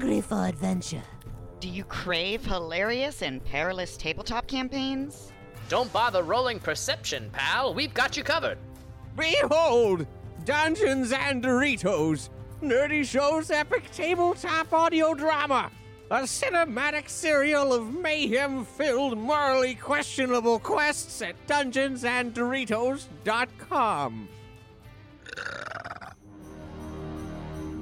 Hungry for adventure? Do you crave hilarious and perilous tabletop campaigns? Don't bother rolling perception, pal. We've got you covered. Behold! Dungeons and Doritos! Nerdy Show's epic tabletop audio drama! A cinematic serial of mayhem filled, morally questionable quests at dungeonsanddoritos.com.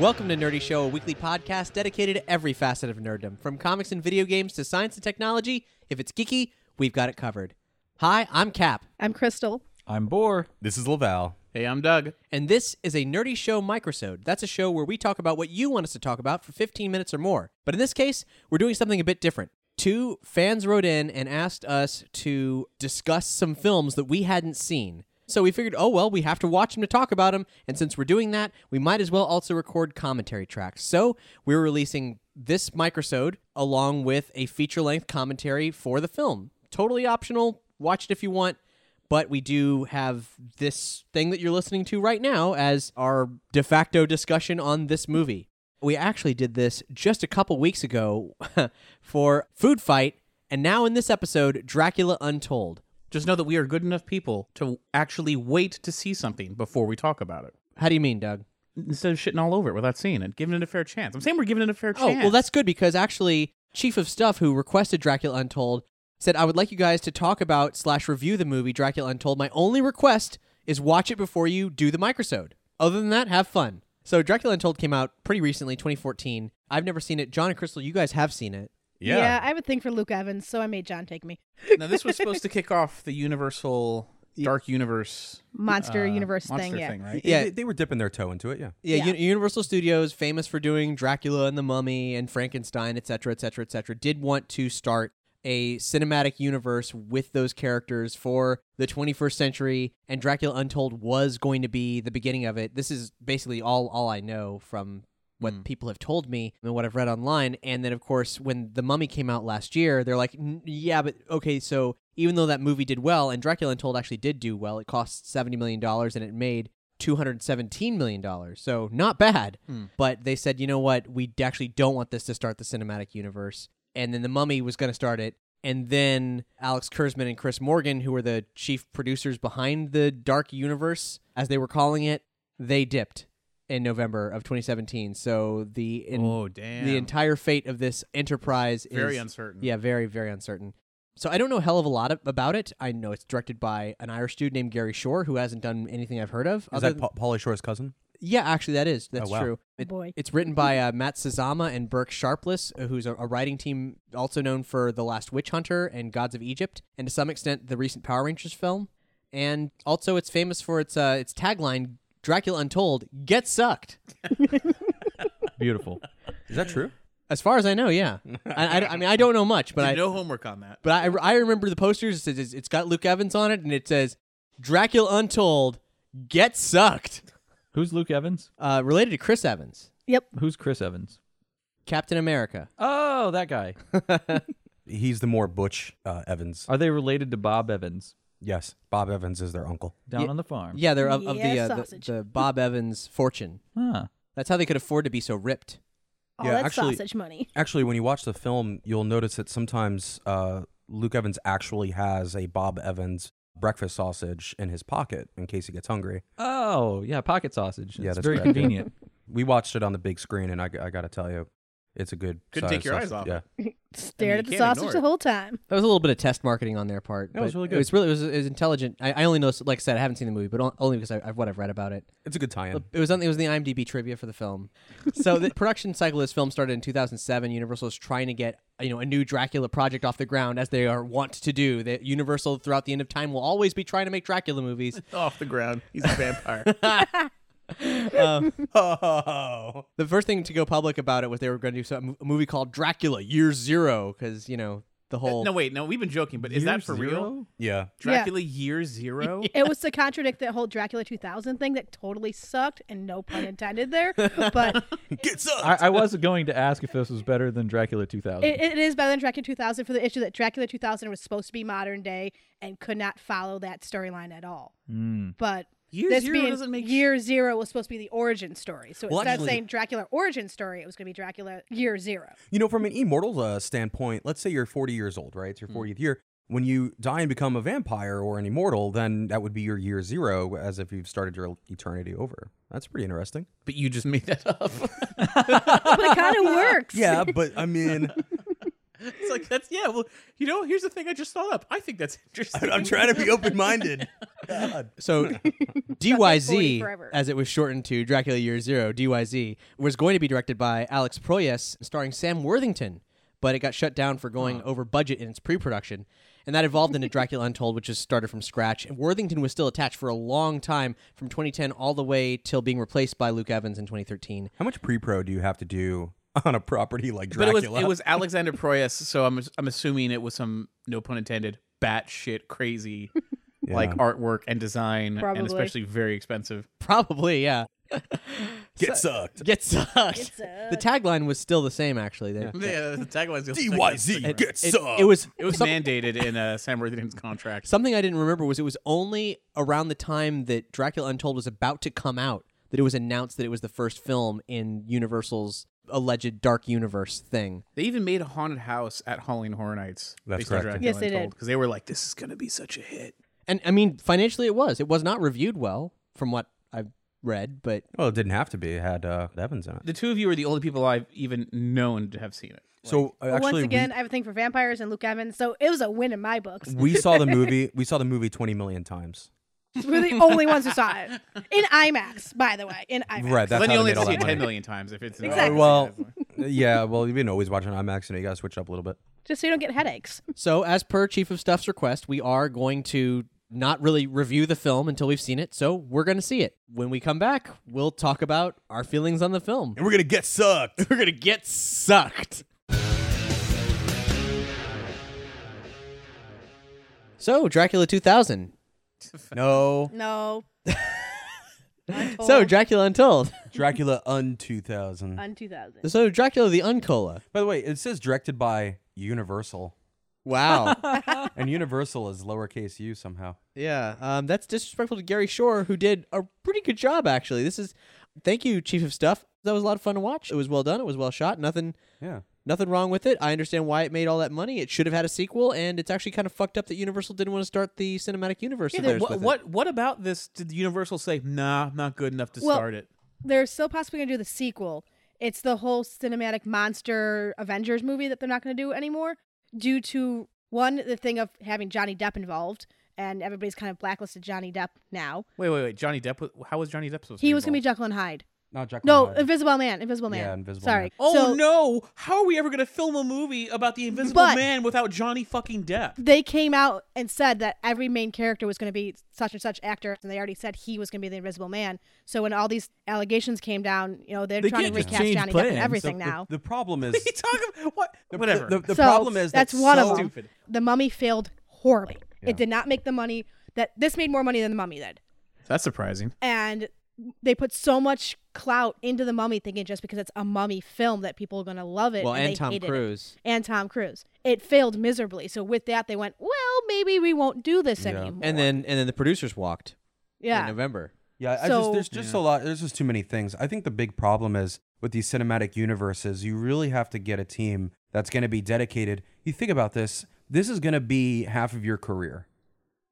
Welcome to Nerdy Show, a weekly podcast dedicated to every facet of nerddom, from comics and video games to science and technology. If it's geeky, we've got it covered. Hi, I'm Cap, I'm Crystal. I'm Boar. This is Laval. Hey, I'm Doug. and this is a Nerdy Show microsode. That's a show where we talk about what you want us to talk about for 15 minutes or more. But in this case, we're doing something a bit different. Two fans wrote in and asked us to discuss some films that we hadn't seen. So we figured, oh well, we have to watch them to talk about them, and since we're doing that, we might as well also record commentary tracks. So we're releasing this microsode along with a feature-length commentary for the film. Totally optional. Watch it if you want, but we do have this thing that you're listening to right now as our de facto discussion on this movie. We actually did this just a couple weeks ago for Food Fight, and now in this episode, Dracula Untold. Just know that we are good enough people to actually wait to see something before we talk about it. How do you mean, Doug? Instead of shitting all over it without seeing it, giving it a fair chance. I'm saying we're giving it a fair chance. Oh, well, that's good because actually, Chief of Stuff, who requested Dracula Untold, said, I would like you guys to talk about slash review the movie Dracula Untold. My only request is watch it before you do the microsode. Other than that, have fun. So, Dracula Untold came out pretty recently, 2014. I've never seen it. John and Crystal, you guys have seen it. I have a thing for Luke Evans, so I made John take me. now this was supposed to kick off the Universal Dark Universe Monster uh, Universe monster thing, yeah. right? Yeah. They, they were dipping their toe into it, yeah. Yeah, Yeah. Uni- Universal Studios, famous for doing Dracula and the Mummy and Frankenstein, et cetera, et cetera, et cetera, did want to start a cinematic universe with those characters for the 21st century, and Dracula Untold was going to be the beginning of it. This is basically all all I know from what mm. people have told me and what I've read online. And then, of course, when The Mummy came out last year, they're like, yeah, but okay, so even though that movie did well, and Dracula Untold actually did do well, it cost $70 million and it made $217 million. So not bad. Hmm. But they said, you know what? We actually don't want this to start the cinematic universe. And then The Mummy was going to start it. And then Alex Kurtzman and Chris Morgan, who were the chief producers behind the Dark Universe, as they were calling it, they dipped in November of 2017. So the in, Oh, damn. the entire fate of this enterprise Very is uncertain. Yeah, very very uncertain. So I don't know a hell of a lot of, about it. I know it's directed by an Irish dude named Gary Shore, who hasn't done anything I've heard of. Is that than- pa- Pauly Shore's cousin? yeah, actually, that is that's Oh, wow. true. Oh, It- boy. It's written by uh, Matt Sazama and Burke Sharpless, uh, who's a, a writing team also known for The Last Witch Hunter and Gods of Egypt, and to some extent the recent Power Rangers film. And also, it's famous for its uh, its tagline "Dracula Untold: Get Sucked." Beautiful. Is that true? As far as I know, yeah. I, I, I mean, I don't know much, but I no homework on that. but I, I remember the posters. It says it's got Luke Evans on it, and it says "Dracula Untold: Get Sucked." Who's Luke Evans? Uh, related to Chris Evans, Yep. Who's Chris Evans? Captain America. Oh, that guy. He's the more Butch uh, Evans. Are they related to Bob Evans Yes, Bob Evans is their uncle. down Yeah. on the farm? Yeah, they're of, of the, Yeah, uh, the sausage. the Bob Evans fortune. Huh. That's how they could afford to be so ripped. All Yeah, that actually- sausage money. Actually, when you watch the film, you'll notice that sometimes uh, Luke Evans actually has a Bob Evans breakfast sausage in his pocket in case he gets hungry. Oh, yeah, pocket sausage. Yeah, that's very correct, yeah. convenient. We watched it on the big screen, and I, I got to tell you, it's a good. Couldn't size take your eyes sausage. off Yeah, it. Stared at the can't sausage ignore the it. whole time. That was a little bit of test marketing on their part. That was but really It good. was really it was, it was intelligent. I, I only know, like I said, I haven't seen the movie, but on- only because I, I've what I've read about it. it's a good tie-in. It was on it was in the IMDb trivia for the film. So the production cycle of this film started in 2007. Universal is trying to get you know a new Dracula project off the ground, as they are wont to do. That Universal throughout the end of time will always be trying to make Dracula movies. Off the ground. He's a vampire. Um, Oh, the first thing to go public about it was they were going to do some, a movie called Dracula Year Zero because you know the whole. no, wait, no, we've been joking, but is that Year for real? Yeah. Dracula Year Zero? It was to contradict that whole Dracula 2000 thing that totally sucked, and no pun intended there. But Get sucked. I, I was going to ask if this was better than Dracula 2000. it, it is better than Dracula 2000 for the issue that Dracula 2000 was supposed to be modern day and could not follow that storyline at all. Mm. But Year this Zero being doesn't make year zero was supposed to be the origin story. So Well, instead actually- of saying Dracula origin story, it was going to be Dracula year zero. You know, from an immortal uh, standpoint, let's say you're 40 years old, right? It's your 40th year. When you die and become a vampire or an immortal, then that would be your year zero, as if you've started your eternity over. That's pretty interesting. But you just made that up. But it kind of works. Yeah, but I mean, it's like, that's, yeah, well, you know, here's the thing I just thought up. I think that's interesting. I'm trying to be open minded. So DYZ, as it was shortened to Dracula Year Zero, DYZ, was going to be directed by Alex Proyas, starring Sam Worthington, but it got shut down for going over budget in its pre-production. And that evolved into Dracula Untold, which is started from scratch. And Worthington was still attached for a long time, from 2010 all the way till being replaced by Luke Evans in 2013. How much pre pro do you have to do on a property like But it Dracula? was it was Alexander Proyas, so I'm I'm assuming it was some no pun intended batshit crazy like artwork and design, Probably. and especially very expensive. Probably, yeah. Get sucked. Get sucked. Get The tagline was still the same, actually. They- Yeah, the tagline's DYZ, It, get it- sucked. it was It was mandated in uh, Sam Worthington's contract. Something I didn't remember was it was only around the time that Dracula Untold was about to come out that it was announced that it was the first film in Universal's alleged dark universe thing. They even made a haunted house at Halloween Horror Nights. That's based on correct. Dracula Yes, they did. Untold, Because they were like, this is going to be such a hit. And I mean, financially it was. It was not reviewed well from what I've read, but Well, it didn't have to be. It had uh, Evans in it. The two of you are the only people I've even known to have seen it. So uh, But actually, once again, we, I have a thing for vampires and Luke Evans, so it was a win in my books. we saw the movie. We saw the movie 20 million times. We're the only ones who saw it in IMAX, by the way. In IMAX. Right. That's then how you only have to see it 10 money. million times if it's in Exactly. well, yeah. Well, you've been always watching IMAX, and you got to switch up a little bit. Just so you don't get headaches. so as per Chief of Stuff's request, we are going to not really review the film until we've seen it. So we're going to see it. When we come back, we'll talk about our feelings on the film. And we're gonna get sucked. We're going to get sucked. So, Dracula 2000. No. No. Untold. So, Dracula Untold. Dracula Un 2000. Un 2000. So, Dracula the Uncola. By the way, it says directed by Universal, Wow. and Universal is lowercase u somehow. yeah, um, that's disrespectful to Gary Shore, who did a pretty good job, actually. This is, thank you, Chief of Stuff. That was a lot of fun to watch. It was well done. It was well shot. Nothing, Yeah. nothing wrong with it. I understand why it made all that money. It should have had a sequel, and it's actually kind of fucked up that Universal didn't want to start the cinematic universe. of Yeah, theirs what, with it. what what about this? Did Universal say, nah, not good enough to Well- start it? They're still possibly going to do the sequel. It's the whole cinematic monster Avengers movie that they're not going to do anymore due to one, the thing of having Johnny Depp involved, and everybody's kind of blacklisted Johnny Depp now. Wait, wait, wait. Johnny Depp. was- How was Johnny Depp supposed to He was going to be involved? Jekyll and Hyde. Not Jack. No, Hyde. Invisible Man. Invisible Man. Yeah, Invisible Sorry. Man. Oh So no! How are we ever going to film a movie about the Invisible But- Man without Johnny fucking Depp? They came out and said that every main character was going to be such and such actor, and they already said he was going to be the Invisible Man. So when all these allegations came down, you know, they're They trying to can't just recast change Johnny Depp plans. and everything The- now. The, problem is What are you talking about? What? the, Whatever. The, the So, problem is that's that one of so- them. Stupid. The Mummy failed horribly. Yeah. It did not make the money that this made more money than the Mummy did, That's surprising. and they put so much clout into the Mummy, thinking just because it's a Mummy film that people are going to love it. Well, and, and Tom hated it. Cruise. and Tom Cruise. It failed miserably. So with that, they went, well, maybe we won't do this Yeah. anymore. And then, and then the producers walked yeah in yeah, November. Yeah, I So- just there's just a lot. There's just too many things. I think the big problem is with these cinematic universes, you really have to get a team that's going to be dedicated. You think about this, this is going to be half of your career.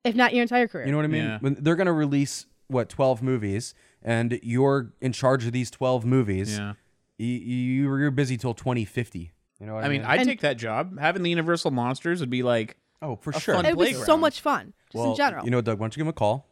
If not your entire career. You know what I mean? Yeah. When they're going to release what 12 movies and you're in charge of these 12 movies. Yeah. You, you you're busy till 2050. You know what I, I mean, mean? I'd And- take that job. Having the Universal monsters would be like oh, for a sure. fun it would be so much fun, just well, in general. You know, Doug, why don't you give him a call?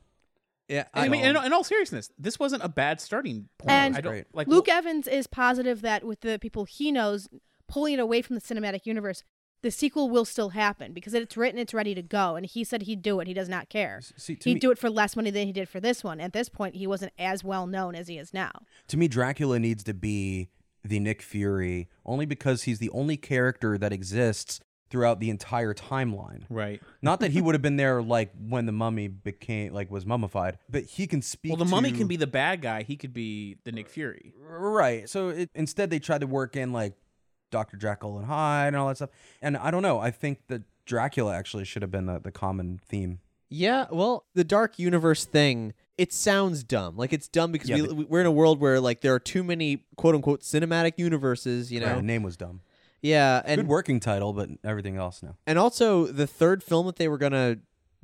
Yeah, I mean, in, in all seriousness, this wasn't a bad starting point. And I don't like Luke well, Evans is positive that with the people he knows pulling it away from the cinematic universe, the sequel will still happen because it's written, it's ready to go. And he said he'd do it. He does not care. See, He'd me- do it for less money than he did for this one. At this point, he wasn't as well known as he is now. To me, Dracula needs to be the Nick Fury only because he's the only character that exists throughout the entire timeline. right. Not that he would have been there like when the mummy became like was mummified, but he can speak. Well, the mummy can be the bad guy. He could be the Nick Fury. right. So it, instead, they tried to work in like Doctor Jekyll and Hyde and all that stuff. And I don't know. I think that Dracula actually should have been the, the common theme. Yeah, well, the dark universe thing, it sounds dumb. Like it's dumb because Yeah, we, but- we- we're in a world where like there are too many quote unquote cinematic universes, you know. Right, the name was dumb. Yeah, and Good working title, but everything else no. and also the third film that they were going to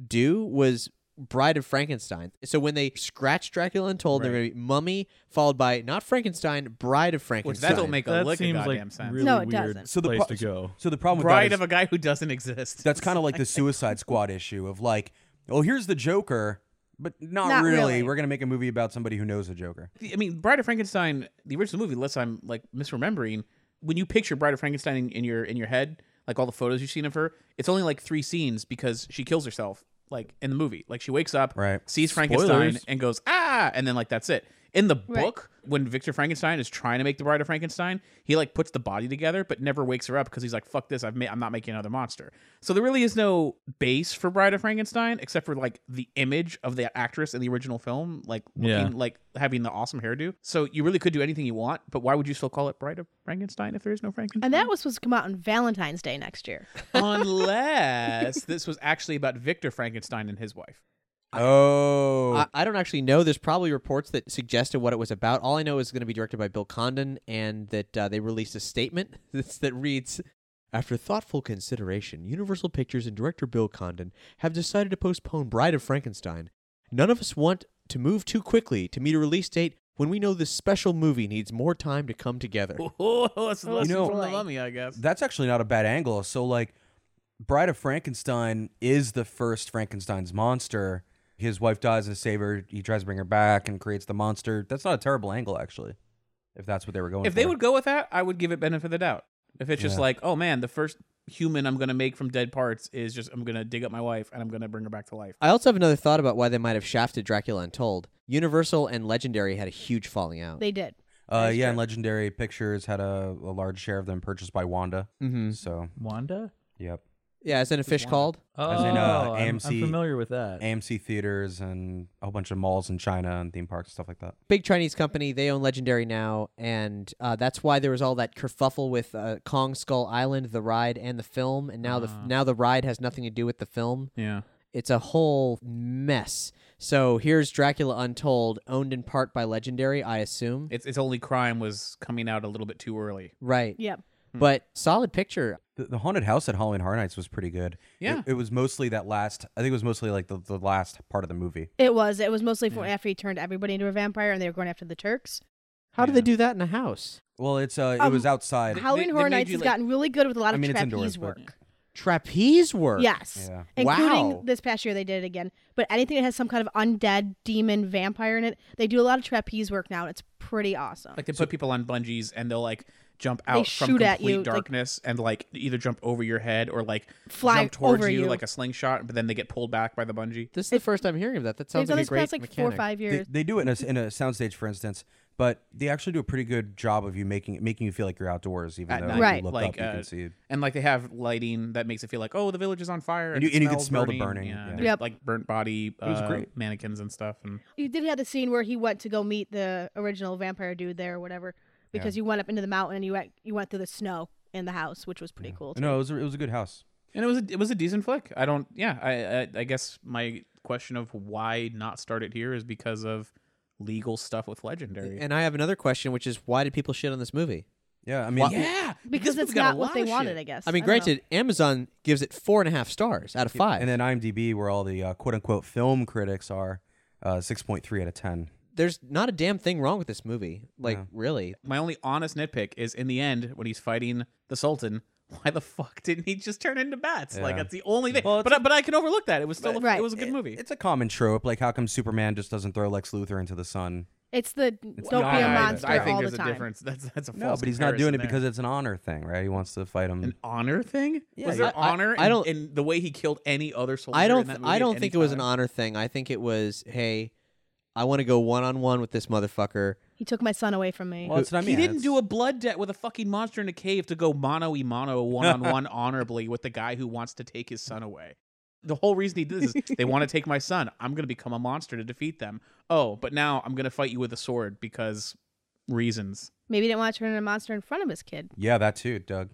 do was Bride of Frankenstein. So when they scratched Dracula Untold, they're going to be Mummy followed by not Frankenstein, Bride of Which Frankenstein. that don't make a That lick of goddamn like sense. really No, it weird doesn't. So the place pro- to go. So the problem with Bride of a guy who doesn't exist. That's kind of like the Suicide Squad issue of like, oh, here's the Joker, but not, Not really. really. We're gonna make a movie about somebody who knows the Joker. I mean, Bride of Frankenstein, the original movie, unless I'm like misremembering, when you picture Bride of Frankenstein in, in your in your head, like all the photos you've seen of her, it's only like three scenes because she kills herself, like in the movie. Like she wakes up, Right. sees Frankenstein, Spoilers. and goes ah, and then like that's it. In the Right. book, when Victor Frankenstein is trying to make the Bride of Frankenstein, he like puts the body together, but never wakes her up because he's like, "Fuck this! I've ma- I'm not making another monster." So there really is no base for Bride of Frankenstein except for like the image of the actress in the original film, like looking Yeah. like having the awesome hairdo. So you really could do anything you want, but why would you still call it Bride of Frankenstein if there is no Frankenstein? And that was supposed to come out on Valentine's Day next year. unless this was actually about Victor Frankenstein and his wife. Oh, I, I don't actually know. There's probably reports that suggested what it was about. All I know is it's going to be directed by Bill Condon, and that uh, they released a statement that's, that reads. After thoughtful consideration, Universal Pictures and director Bill Condon have decided to postpone Bride of Frankenstein. None of us want to move too quickly to meet a release date when we know this special movie needs more time to come together. Oh, that's the lesson know- from the mummy, I guess. that's actually not a bad angle. So like, Bride of Frankenstein is the first Frankenstein's monster. His wife dies to save her. He tries to bring her back and creates the monster. That's not a terrible angle, actually. If that's what they were going If for. they would go with that, I would give it benefit of the doubt. If it's just Yeah. like, oh man, the first human I'm gonna make from dead parts is just I'm gonna dig up my wife and I'm gonna bring her back to life. I also have another thought about why they might have shafted Dracula Untold. Universal and Legendary had a huge falling out. They did. Uh, yeah, true. and Legendary Pictures had a, a large share of them purchased by Wanda. mm-hmm. So, Wanda? yep. Yeah, isn't a fish called? Oh, As in, uh, I'm- I'm, AMC familiar with that. AMC theaters and a whole bunch of malls in China and theme parks and stuff like that. big Chinese company. They own Legendary now, and uh, that's why there was all that kerfuffle with uh, Kong Skull Island, the ride, and the film. And now the Ah. now the ride has nothing to do with the film. Yeah. It's a whole mess. So here's Dracula Untold, owned in part by Legendary, I assume. Its its only crime was coming out a little bit too early. right. Yep. But solid picture. The, the haunted house at Halloween Horror Nights was pretty good. Yeah. It, it was mostly that last. I think it was mostly like the, the last part of the movie. It was. It was mostly for after he turned everybody into a vampire and they were going after the Turks. How do they do that in a house? Well, it's uh, it Um, was outside. Halloween they Horror made Nights has like- gotten really good with a lot I of mean, trapeze indoors, but- work. Trapeze work. Yes. Yeah. Including Wow. this past year they did it again. But anything that has some kind of undead demon vampire in it, they do a lot of trapeze work now and it's pretty awesome. Like they put people on bungees and they'll like jump out from shoot at complete you, like- darkness and like either jump over your head or like Fly jump towards over you, you. like a slingshot, but then they get pulled back by the bungee. This is the first time hearing of that. That They've sounds done like a this great past like mechanic. four or five They, years. they do it in a, in a soundstage, for instance, but they actually do a pretty good job of you making making you feel like you're outdoors, even At though night. when you Right. look Like, up, you uh, can see. It. and like they have lighting that makes it feel like, oh, the village is on fire, And you- and you can smells smell the burning. burning, Yeah, yeah. there's, Yep. like burnt body It was uh, great. mannequins and stuff. And You did have the scene where he went to go meet the original vampire dude there or whatever because you went up into the mountain and you went you went through the snow in the house, which was pretty cool. Too. No, it was a, it was a good house. and it was a, it was a decent flick. I don't. Yeah, I, I I guess my question of why not start it here is because of legal stuff with Legendary. And I have another question, which is why did people shit on this movie? Yeah, I mean, yeah, because it's movie got a not what they wanted, shit. I guess. I mean, don't know. granted, Amazon gives it four and a half stars out of five. And then IMDb, where all the uh, quote unquote film critics are, uh, 6.3 out of 10. There's not a damn thing wrong with this movie. Like, No. really. My only honest nitpick is in the end when he's fighting the Sultan. Why the fuck didn't he just turn into bats? Like that's the only thing. Well, but I, but I can overlook that. It was still a, Right. it was a good movie. It's a common trope. Like, how come Superman just doesn't throw Lex Luthor into the sun? It's the It's don't be a either. monster I think all there's the a time. difference. That's that's a No, but he's not doing it there. because it's an honor thing, right? He wants to fight him. an honor thing. Yeah, was yeah. there I- honor? I in- don't- in the way he killed any other soldier. I don't. that movie I don't any think it was an honor thing. I think it was, hey, I want to go one on one with this motherfucker. He took my son away from me. Well, that's what I mean. He didn't do a blood debt with a fucking monster in a cave to go mano y mano one on one honorably with the guy who wants to take his son away. The whole reason he did this is they want to take my son. I'm going to become a monster to defeat them. Oh, but now I'm going to fight you with a sword because reasons. Maybe he didn't want to turn into a monster in front of his kid. Yeah, that too, Doug.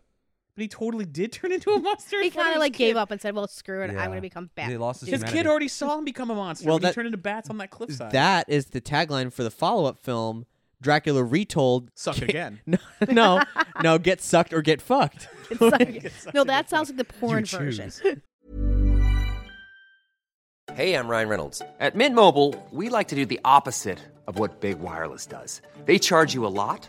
But he totally did turn into a monster. He kind of of his like gave up and said, "Well, screw it. Yeah. I'm going to become He Bat." lost his, His humanity. kid already saw him become a monster. Well, when he turned into bats on that cliffside. That is the tagline for the follow-up film, Dracula Retold. Suck again. No, no, no. Get sucked or get fucked. It's like- no, that sounds like the porn version. Hey, I'm Ryan Reynolds. At Mint Mobile, we like to do the opposite of what Big Wireless does. They charge you a lot,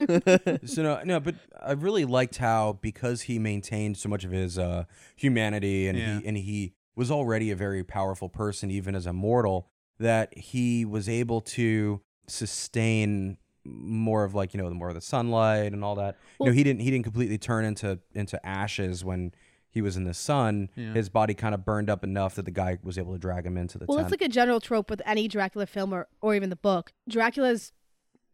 so no, no, but I really liked how because he maintained so much of his uh, humanity and Yeah. he and he was already a very powerful person, even as a mortal, that he was able to sustain more of like you know the more of the sunlight and all that. you know, he didn't he didn't completely turn into into ashes when he was in the sun. Yeah. His body kind of burned up enough that the guy was able to drag him into the Well, tent. it's like a general trope with any Dracula film or, or even the book. Dracula's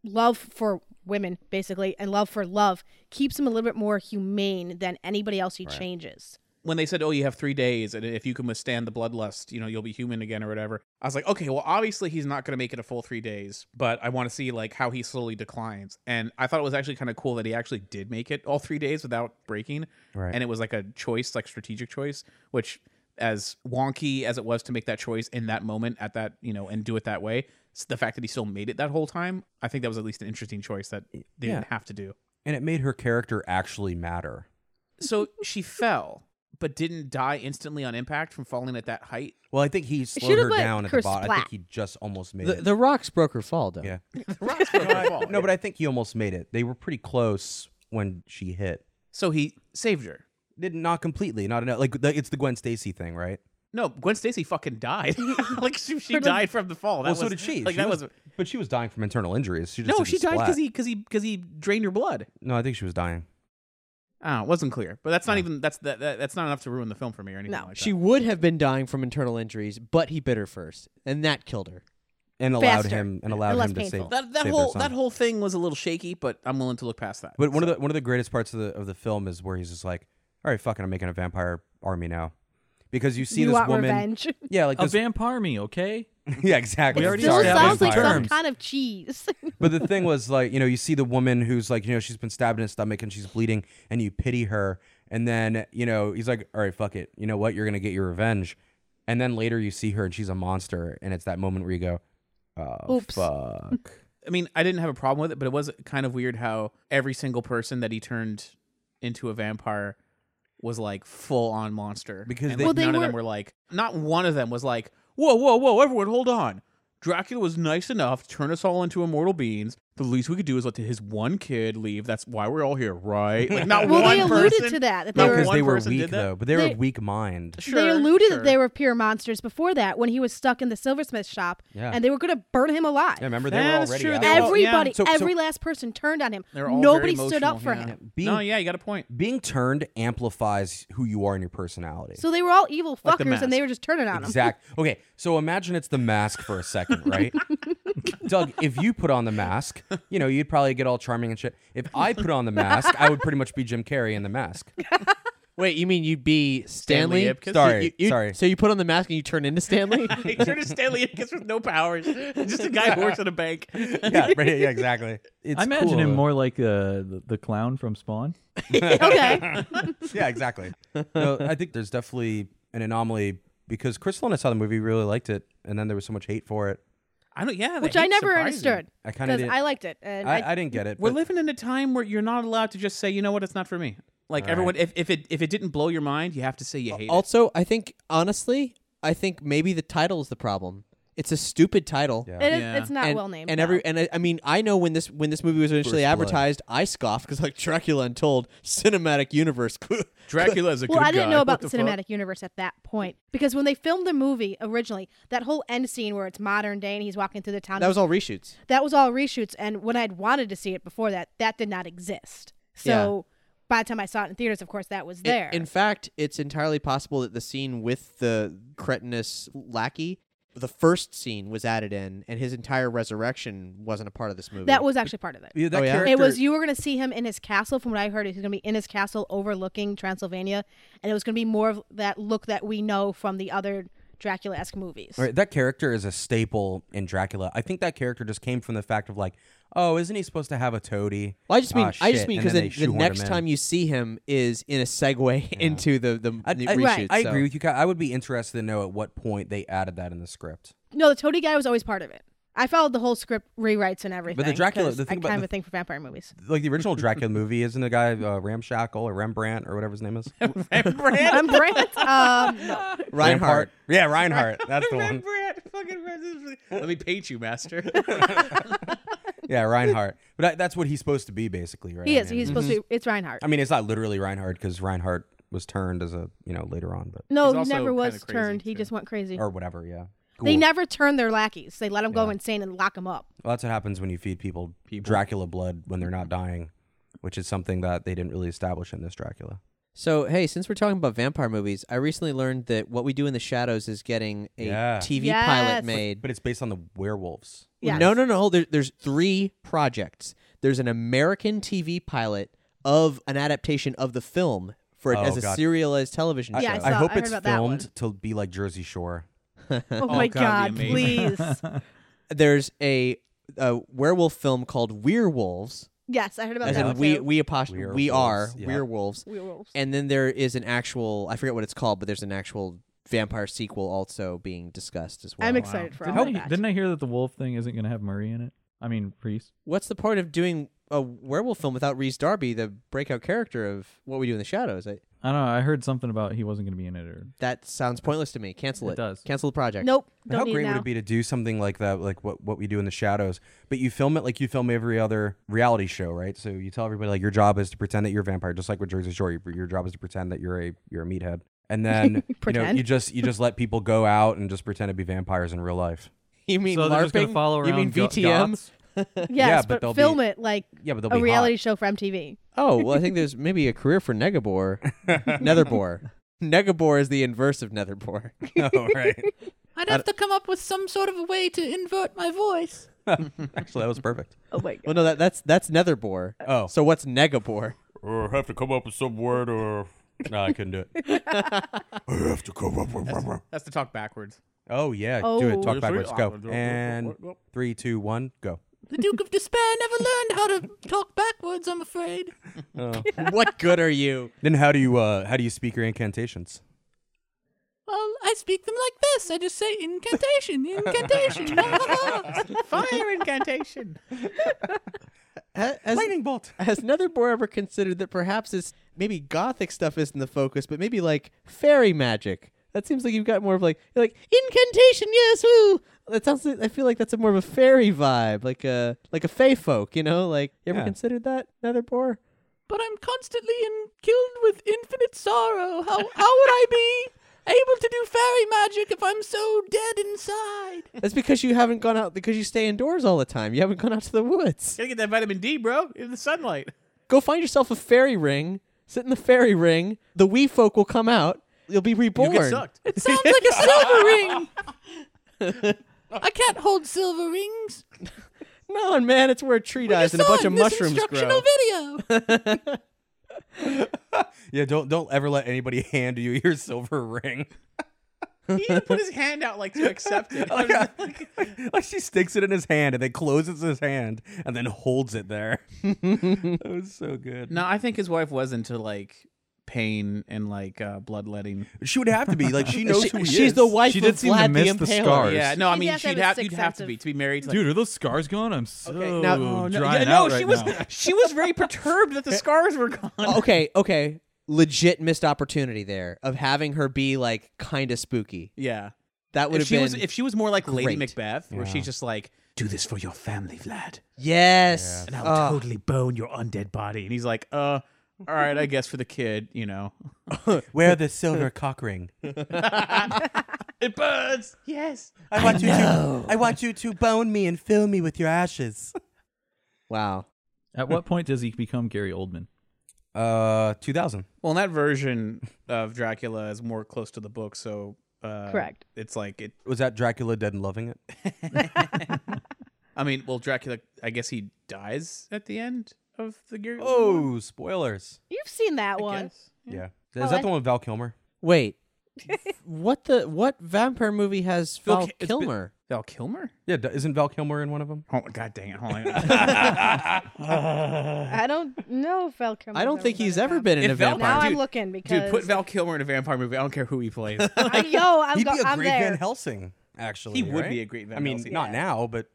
love for women, basically, and love for love keeps him a little bit more humane than anybody else he Right. changes. when they said, "Oh, you have three days, and if you can withstand the bloodlust, you know, you'll be human again or whatever," I was like, "Okay, well, obviously he's not going to make it a full three days, but I want to see like how he slowly declines." And I thought it was actually kind of cool that he actually did make it all three days without breaking, Right. and it was like a choice, like strategic choice, which as wonky as it was to make that choice in that moment at that you know and do it that way s- the fact that he still made it that whole time i think that was at least an interesting choice that they Yeah. didn't have to do and it made her character actually matter. so she fell but didn't die instantly on impact from falling at that height Well, I think he slowed her down at her the bottom. I think he just almost made The, it. the rocks broke her fall, though. Yeah. the rocks broke her fall. No, but I think he almost made it. They were pretty close when she hit. So he saved her. Did not completely, not enough. Like the, it's the Gwen Stacy thing, right? No, Gwen Stacy fucking died. like she, she died from the fall. That well, so did she. Like She that was, was, but she was dying from internal injuries. She just no. She died because he because he because he drained her blood. No, I think she was dying. Ah, it wasn't clear. But that's not even that's that, that that's not enough to ruin the film for me or anything No. like She that. would have been dying from internal injuries, but he bit her first, and that killed her. And allowed Faster. him and And allowed less him to painful. save That that save their whole son. that whole thing was a little shaky, but I'm willing to look past that. But one of the one of the greatest parts of the of the film is where he's just like, "All right, fucking, I'm making a vampire army now," because you see You this want woman. revenge? Yeah, like A this. vampire me, okay? yeah, exactly. We It already still established sounds like some terms. kind of cheese. But the thing was like, you know, you see the woman who's like, you know, she's been stabbed in the stomach and she's bleeding, and you pity her, and then you know he's like, all right, fuck it, you know what, you're gonna get your revenge, and then later you see her and she's a monster, and it's that moment where you go, oh Oops. fuck. I mean, I didn't have a problem with it, but it was kind of weird how every single person that he turned into a vampire was like full on monster. Because And, they- Well, they none of them were- were like, not one of them was like, whoa, whoa, whoa, everyone, hold on. Dracula was nice enough to turn us all into immortal beings, The least we could do is let his one kid leave. That's why we're all here, right? Like not Well, one they alluded person. to that, that not they were- because they were weak though, but they, were They- of weak mind. they alluded that they were pure monsters before that when he was stuck in the silversmith shop Yeah. and they were going to burn him alive. Yeah, remember they were already true. out. They were all- Everybody, So- so- every last person turned on him. They're all Nobody very stood up emotional, for yeah. him. Being, no, yeah, you got a point. being turned amplifies who you are in your personality. So they were all evil Like the fuckers and they were just turning on him. Exact. Okay, so imagine it's the mask for a second, right? Doug, if you put on the mask, you know, you'd probably get all charming and shit. If I put on the mask, I would pretty much be Jim Carrey in the mask. Wait, you mean you'd be Stanley? Ipkiss? Sorry, You- you- sorry. So you put on the mask and you turn into Stanley? he turned to Stanley Ipkiss with no powers. Just a guy who works at a bank. Yeah, right, yeah, exactly. It's I imagine cool, him though. more like uh, the, the clown from Spawn. okay. yeah, exactly. No, I think there's definitely an anomaly because Crystal and I saw the movie, really liked it, and then there was so much hate for it. I don't. Yeah, Which I never surprising. understood. I kinda I liked it. And I, I, I didn't get it. We're living in a time where you're not allowed to just say, you know what, it's not for me. Like All everyone, right. if, if it if it didn't blow your mind, you have to say you hate it. also, I think honestly, I think maybe the title is the problem. It's a stupid title. Yeah. it is, Yeah. it's not and, well named. And no. every and I, I mean, I know when this when this movie was initially First Blood. advertised, I scoffed because like Dracula Untold cinematic universe. Dracula is a good well, good I didn't guy. know What about the, fuck? cinematic universe at that point because when they filmed the movie originally, that whole end scene where it's modern day and he's walking through the town, that was all reshoots. that was all reshoots. And when I'd wanted to see it before that, that did not exist. So by the time I saw it in theaters, of course, that was In- there. In, fact, it's entirely possible that the scene with the cretinous lackey, the first scene was added in, and his entire resurrection wasn't a part of this movie. that was actually part of it. Yeah, that Oh, yeah? character, It was you were going to see him in his castle. From what I heard, he's going to be in his castle overlooking Transylvania, and it was going to be more of that look that we know from the other Dracula-esque movies. All right, that character is a staple in Dracula. I think that character just came from the fact of like, oh, isn't he supposed to have a toady? Well, I just mean, Ah, I just shit, mean and because then the, they the shoehorned next him in. time you see him is in a segue into the the I, new I, reshoot. I so- agree with you. Kai. I would be interested to know at what point they added that in the script. No, the Toady guy was always part of it. I followed the whole script rewrites and everything. But the Dracula- the thing I about kind of a thing for vampire movies. Like the original Dracula movie, isn't the guy uh, Ramshackle or Rembrandt or whatever his name is? Rembrandt. I'm Brant. Um, no. Reinhardt. Yeah, Reinhardt. That's the one. Rembrandt. Fucking Rembrandt. Let me paint you, master. Yeah, Reinhardt. But that, that's what he's supposed to be, basically, right? He I is. mean- He's supposed to. be It's Reinhardt. I mean, it's not literally Reinhardt because Reinhardt was turned as a you know later on, but no, He's he never was crazy, turned. He just went crazy. or whatever. Yeah. They never turn their lackeys. They let them go Yeah. insane and lock them up. Well, that's what happens when you feed people, Dracula blood when they're not dying, which is something that they didn't really establish in this Dracula. So hey, since we're talking about vampire movies, I recently learned that what we do in the shadows is getting a Yeah. TV Yes. pilot made. But it's based on the werewolves. Yes. No, no, no. There, there's three projects. There's an American TV pilot of an adaptation of the film for it Oh, as a God. serialized television I, Yeah, I show. saw- hope I heard it's about that one. filmed to be like Jersey Shore. Oh, oh, my God, God, please. There's a, a werewolf film called Werewolves, yes, I heard about as that in we too. we apostrophe we are Werewolves, yeah. werewolves, Werewolves. and then there is an actual I forget what it's called, but there's an actual vampire sequel also being discussed as well. I'm excited for Didn't all I, that. didn't I hear that the wolf thing isn't going to have Murray in it? I mean, Rhys. What's the point of doing a werewolf film without Rhys Darby, the breakout character of What We Do in the Shadows? I, I don't know. I heard something about he wasn't going to be in it. Or that sounds pointless to me. Cancel it. It does. Cancel the project. Nope. But Don't How need great it would it be to do something like that, like what, what we do in the shadows, but you film it like you film every other reality show, right? So you tell everybody like your job is to pretend that you're a vampire, just like with Jersey Shore. Your, your job is to pretend that you're a you're a meathead, and then you know you just you just let people go out and just pretend to be vampires in real life. You mean So they're just gonna LARPing? follow you mean around go- VTM? goths? Yes, Yeah, but but, they'll film be- it like Yeah, but they'll a be hot. reality show for MTV. Oh, well, I think there's maybe a career for Negabor. Netherbor. Negabor is the inverse of Netherbor. oh, right. I'd have to come up with some sort of a way to invert my voice. Actually, that was perfect. Oh my god. Well, no, that, that's that's Netherbor. Oh. So what's Negabor? Or have to come up with some word, or no, I couldn't do it. I have to come up with. That's to talk backwards. Oh yeah, do it. Oh. Talk backwards. Go. And three, two, one, go. The Duke of Despair never learned how to talk backwards, I'm afraid. Oh. what good are you? Then how do you uh how do you speak your incantations? Well, I speak them like this. I just say incantation, incantation. Fire incantation. Ha- Has, Lightning bolt. has Netherbor ever considered that perhaps it's maybe gothic stuff isn't the focus, but maybe like fairy magic? That seems like you've got more of like you're like incantation, yes, woo. That sounds. Like, I feel like that's a more of a fairy vibe, like a like a fey folk. You know, like you ever Yeah. considered that Netherbor? But I'm constantly in, killed with infinite sorrow. How how would I be able to do fairy magic if I'm so dead inside? That's because you haven't gone out because you stay indoors all the time. You haven't gone out to the woods. Gotta get that vitamin D, bro, in the sunlight. Go find yourself a fairy ring. Sit in the fairy ring. The wee folk will come out. You'll be reborn. sucked It sounds like a silver ring. I can't hold silver rings. No, man, it's where a tree dies and a bunch of This mushrooms instructional grow. video. Yeah, don't don't ever let anybody hand you your silver ring. He even put his hand out like to accept it. Uh, like she sticks it in his hand and then closes his hand and then holds it there. that was so good. No, I think his wife was into like pain and like uh, bloodletting. She would have to be like she knows She- who he she's is. the wife She of did seem to Vlad miss the the Impaler. scars. Yeah, no, I She'd mean have to she'd have a have you'd have sense to of- be to be married. To, like, Dude, are those scars gone? I'm so Now- Oh, no, drying yeah, no, out right she was now. she was very perturbed that the scars were gone. okay, okay. Legit missed opportunity there of having her be like kind of spooky. Yeah, That would if have she been was if she was more like Lady great. Macbeth, where she's just like, "Do this for your family, Vlad, Yes. and I'll Oh. totally bone your undead body." And he's like, "Uh, all right, I guess for the kid, you know." Wear the silver cock ring. it burns. Yes. I want you to I want you to bone me and fill me with your ashes. Wow. At what point does he become Gary Oldman? Uh 2000. Well, and that version of Dracula is more close to the book, so uh, Correct. It's like it. Was that Dracula Dead and Loving It? I mean, well, Dracula. I guess he dies at the end of the Gary. Oldman one? Oh, spoilers. You've seen that I one. guess. Yeah. Oh, Is that I- the one with Val Kilmer? Wait. what the what vampire movie has Val Val Ki- it's been- Kilmer? Val Kilmer. Yeah, d- isn't Val Kilmer in one of them? Oh God dang it! Hold on. I don't know if Val Kilmer's I don't think he's ever been in a If Val- vampire. Now I'm Dude, looking because Dude, put Val Kilmer in a vampire movie. I don't care who he plays. Yo, I'm, He'd go- be a I'm great there. Van Helsing, actually. He would right? be a great Van I mean, Helsing. not Yeah. now, but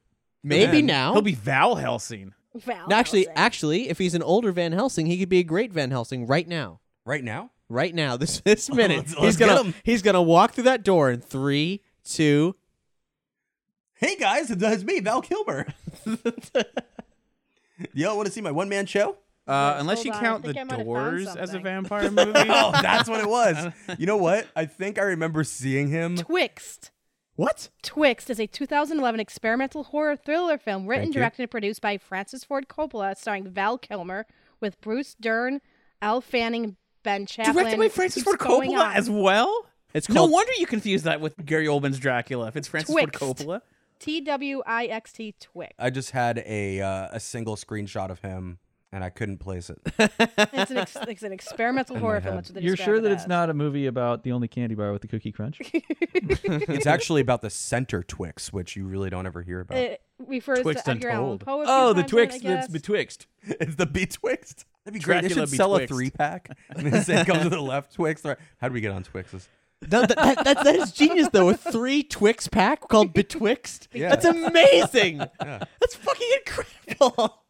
Maybe then. now. He'll be Val Helsing. Val No, actually, Helsing. actually, if he's an older Van Helsing, he could be a great Van Helsing right now. right now. Right now, this this minute, Let's- he's let's get gonna him. he's gonna walk through that door in three, two. Hey guys, it's me, Val Kilmer. Y'all want to see my one man show? Uh, Yes, unless hold you on. I count the think I might have found Doors as a something. vampire movie. oh, that's what it was. You know what? I think I remember seeing him. Twixt. What? Twixt is a 2011 experimental horror thriller film written, directed, and produced by Francis Ford Coppola, starring Val Kilmer, with Bruce Dern, Elle Fanning, Ben Chaplin. Directed by Francis Ford Coppola as well. It's called, No wonder you confuse that with Gary Oldman's Dracula. If it's Francis Twixt. Ford Coppola. T W I X T Twixt. I just had a uh, a single screenshot of him, and I couldn't place it. It's an, ex- it's an experimental In horror film. head. That's what they You're describe sure it that it's as. not a movie about the only candy bar with the cookie crunch? it's actually about the center Twix, which you really don't ever hear about. It refers Twixt to Edgar Allan Untold. Poe. a few oh, the times in it, Twix I that's guess. betwixt. it's the Betwixt. That'd be great. They Dracula should sell a three pack. And then say it comes to the left Twix. Right. How do we get on Twixes? No, that, that, that, that is genius though. A three Twix pack called Betwixt. Yeah. That's amazing. Yeah. That's fucking incredible.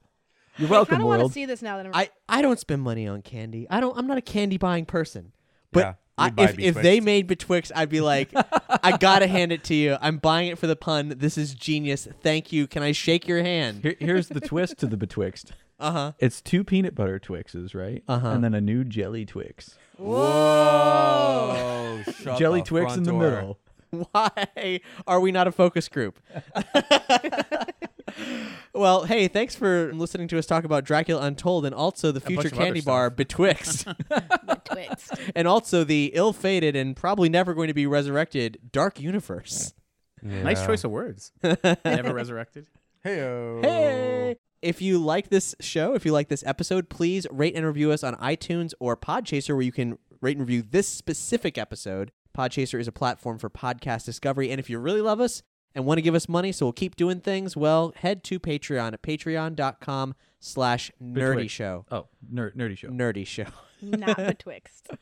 You're welcome, I welcome, kind of want to see this now that I'm. I, I don't spend money on candy. I don't. I'm not a candy buying person. But Yeah, I, you'd buy if, if they made Betwixt, I'd be like, I gotta hand it to you. I'm buying it for the pun. This is genius. Thank you. Can I shake your hand? Here, here's the twist to the betwixt. Uh huh. It's two peanut butter Twixes, right? Uh-huh. And then a new jelly Twix. Whoa! shut jelly Twix in the door. middle. Why are we not a focus group? well, hey, thanks for listening to us talk about Dracula Untold and also the future bunch of other candy bar Betwixt. Twixt. and also the ill-fated and probably never going to be resurrected Dark Universe. Nice choice of words. Never resurrected. Hey-o. Hey! If you like this show, if you like this episode, please rate and review us on iTunes or Podchaser, where you can rate and review this specific episode. Podchaser is a platform for podcast discovery. And if you really love us and want to give us money so we'll keep doing things, well, head to Patreon at patreon.com slash nerdy show. Oh, ner- nerdy show. Nerdy show. Not Betwixt.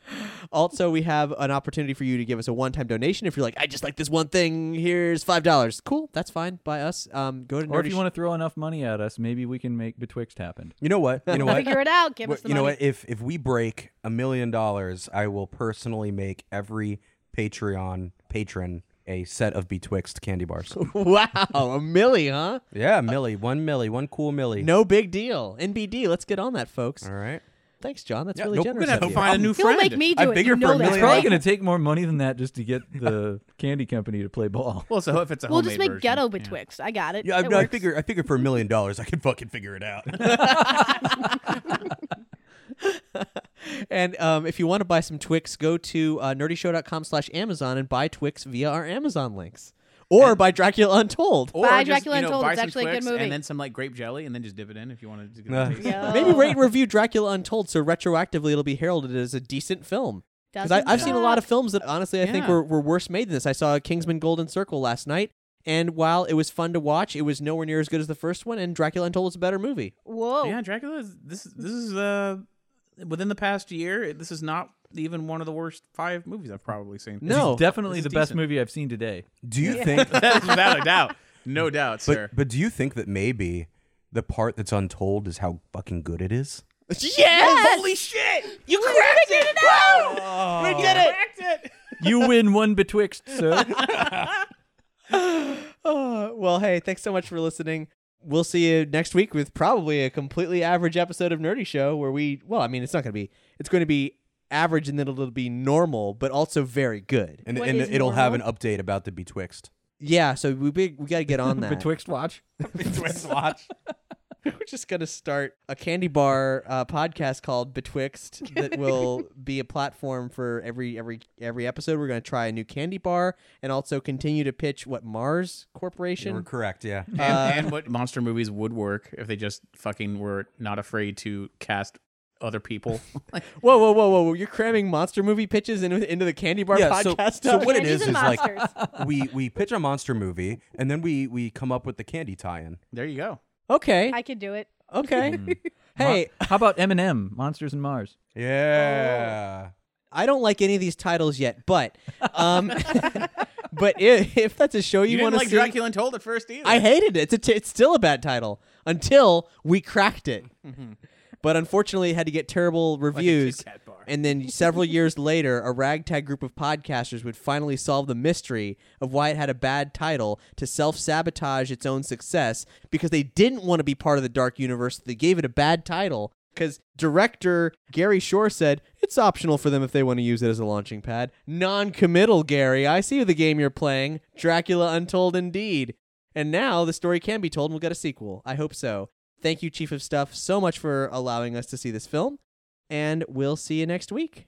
Also, we have an opportunity for you to give us a one-time donation. If you're like, I just like this one thing, here's five dollars. Cool, that's fine by us. Um, go to Or if nerdy you want to throw enough money at us, maybe we can make betwixt happen. You know what? You know what? Figure it out. Give us the you know money. what? If if we break a million dollars, I will personally make every Patreon patron a set of Betwixt candy bars. wow, a millie, huh? yeah, Millie, one Millie, one cool Millie. No big deal. NBD, let's get on that, folks. All right. Thanks, John. That's Yeah, really nope, generous. we're gonna have of to you. find a new He'll make me do I it. You figure for know a that, million It's probably right? going to take more money than that just to get the candy company to play ball. Well, so if it's a We'll homemade just make version, ghetto yeah. betwixt. I got it. Yeah, I, It I works. figure I figure for a million dollars I can fucking figure it out. and um, if you want to buy some Twix, go to uh, nerdyshow.com slash Amazon and buy Twix via our Amazon links. Or buy Dracula Untold. Or Buy just, Dracula you know, Untold. buy It's some actually a good movie. And then some like grape jelly, and then just dip it in if you wanted to get Nah. Yeah. Maybe rate and review Dracula Untold so retroactively it'll be heralded as a decent film. Because I've seen a lot of films that honestly I think were, were worse made than this. I saw Kingsman Golden Circle last night, and while it was fun to watch, it was nowhere near as good as the first one, and Dracula Untold is a better movie. Whoa. Yeah, Dracula is this. This is uh within the past year. This is not even one of the worst five movies I've probably seen. No. It's definitely This the is best decent. movie I've seen today. do you think That's without a doubt, no doubt, sir. but but do you think that maybe the part that's untold is how fucking good it is? Yes! Holy shit! You cracked it! Oh. We did it! Cracked it. You win one betwixt, sir. Oh, well, hey, thanks so much for listening. We'll see you next week with probably a completely average episode of Nerdy Show where we, well, I mean, it's not going to be, it's going to be average and then it'll be normal, but also very good. And, What and is it'll have an normal? update about the Betwixt. Yeah, so we big, we got to get on that. betwixt watch. Betwixt watch. We're just going to start a candy bar uh, podcast called Betwixt that will be a platform for every every every episode. We're going to try a new candy bar and also continue to pitch what Mars Corporation. You're correct, yeah. And, Uh, and what monster movies would work if they just fucking were not afraid to cast other people. Whoa, whoa, whoa, whoa! whoa. You're cramming monster movie pitches into, into the candy bar yeah, podcast. so stuff? what it Candies is and like we we pitch a monster movie and then we we come up with the candy tie-in. there you go. Okay, I could do it. okay. hey, How about Eminem, Monsters and Mars? Yeah. I don't like any of these titles yet, but um, but if, if that's a show you, You, didn't want to like see, Dracula Untold at first either. I hated it. It's a t- it's still a bad title until we cracked it. But unfortunately, it had to get terrible reviews. Bar. and then several years later, a ragtag group of podcasters would finally solve the mystery of why it had a bad title to self sabotage its own success because they didn't want to be part of the dark universe. They gave it a bad title because director Gary Shore said it's optional for them if they want to use it as a launching pad. Non committal, Gary. I see the game you're playing. Dracula Untold, indeed. And now the story can be told and we'll get a sequel. I hope so. Thank you, Chief of Stuff, so much for allowing us to see this film. And we'll see you next week.